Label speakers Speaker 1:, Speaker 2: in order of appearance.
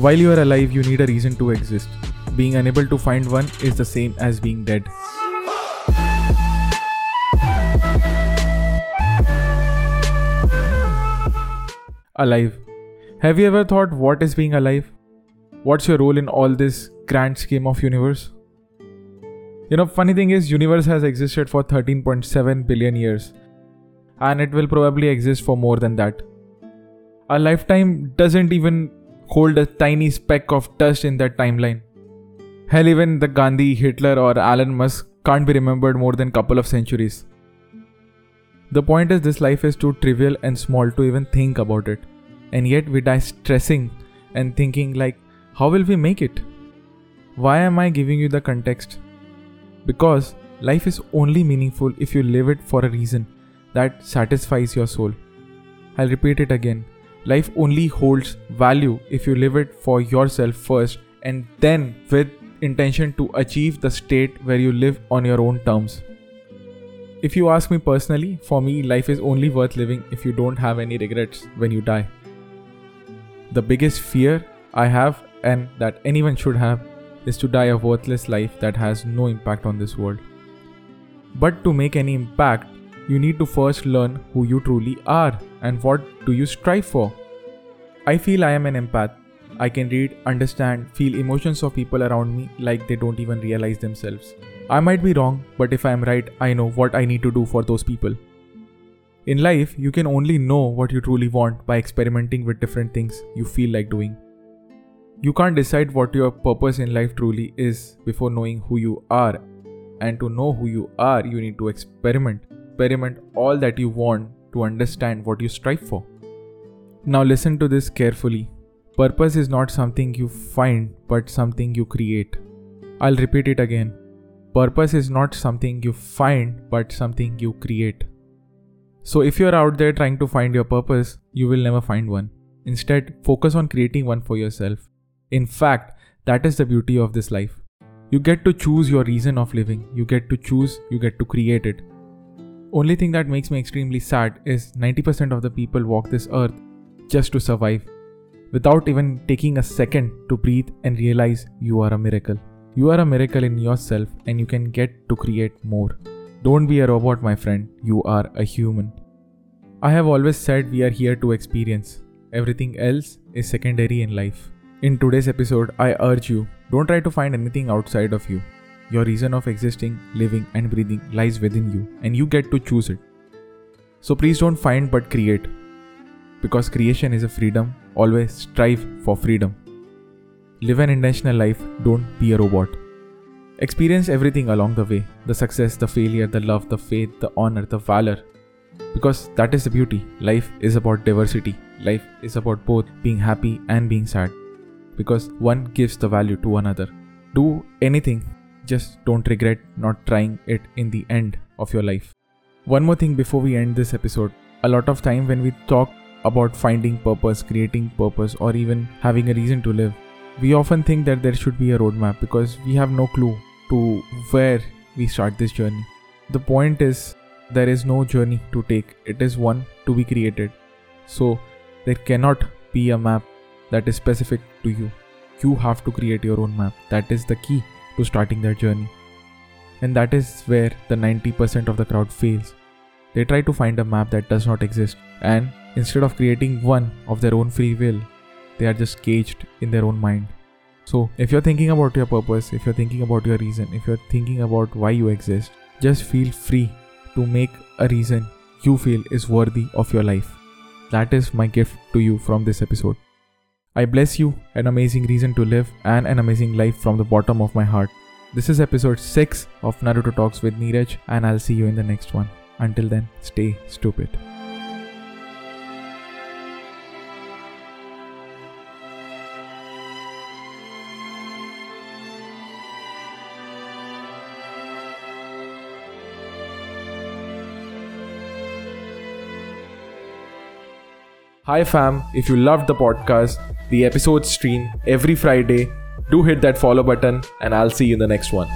Speaker 1: While you are alive, you need a reason to exist. Being unable to find one is the same as being dead. Alive. Have you ever thought what is being alive? What's your role in all this grand scheme of universe? You know, funny thing is universe has existed for 13.7 billion years and it will probably exist for more than that. Our lifetime doesn't even hold a tiny speck of dust in that timeline. Hell, even the Gandhi, Hitler, or Elon Musk can't be remembered more than couple of centuries. The point is, this life is too trivial and small to even think about it, and yet we die stressing and thinking like, how will we make it? Why am I giving you the context? Because life is only meaningful if you live it for a reason that satisfies your soul. I'll repeat it again. Life only holds value if you live it for yourself first and then with intention to achieve the state where you live on your own terms. If you ask me personally, for me, life is only worth living if you don't have any regrets when you die. The biggest fear I have and that anyone should have is to die a worthless life that has no impact on this world. But to make any impact, you need to first learn who you truly are and what do you strive for. I feel I am an empath. I can read, understand, feel emotions of people around me like they don't even realize themselves. I might be wrong, but if I am right, I know what I need to do for those people. In life, you can only know what you truly want by experimenting with different things you feel like doing. You can't decide what your purpose in life truly is before knowing who you are. And to know who you are, you need to experiment experiment all that you want to understand what you strive for. Now, listen to this carefully. Purpose is not something you find, but something you create. I'll repeat it again. Purpose is not something you find, but something you create. So, if you're out there trying to find your purpose, you will never find one. Instead, focus on creating one for yourself. In fact, that is the beauty of this life. You get to choose your reason of living, you get to choose, you get to create it. Only thing that makes me extremely sad is 90% of the people walk this earth just to survive, without even taking a second to breathe and realize you are a miracle. You are a miracle in yourself and you can get to create more. Don't be a robot, my friend, you are a human. I have always said we are here to experience. Everything else is secondary in life. In today's episode, I urge you don't try to find anything outside of you. Your reason of existing, living, and breathing lies within you, and you get to choose it. So please don't find but create. Because creation is a freedom, always strive for freedom. Live an intentional life, don't be a robot. Experience everything along the way the success, the failure, the love, the faith, the honor, the valor. Because that is the beauty. Life is about diversity. Life is about both being happy and being sad. Because one gives the value to another. Do anything just don't regret not trying it in the end of your life. One more thing before we end this episode. A lot of time when we talk about finding purpose, creating purpose, or even having a reason to live, we often think that there should be a roadmap because we have no clue to where we start this journey. The point is, there is no journey to take, it is one to be created. So, there cannot be a map that is specific to you. You have to create your own map. That is the key to starting their journey. And that is where the 90% of the crowd fails. They try to find a map that does not exist, and instead of creating one of their own free will, they are just caged in their own mind. So, if you're thinking about your purpose, if you're thinking about your reason, if you're thinking about why you exist, just feel free to make a reason you feel is worthy of your life. That is my gift to you from this episode. I bless you an amazing reason to live and an amazing life from the bottom of my heart. This is episode 6 of Naruto Talks with Neeraj, and I'll see you in the next one. Until then, stay stupid. Hi fam, if you loved the podcast, the episode stream every Friday, do hit that follow button and I'll see you in the next one.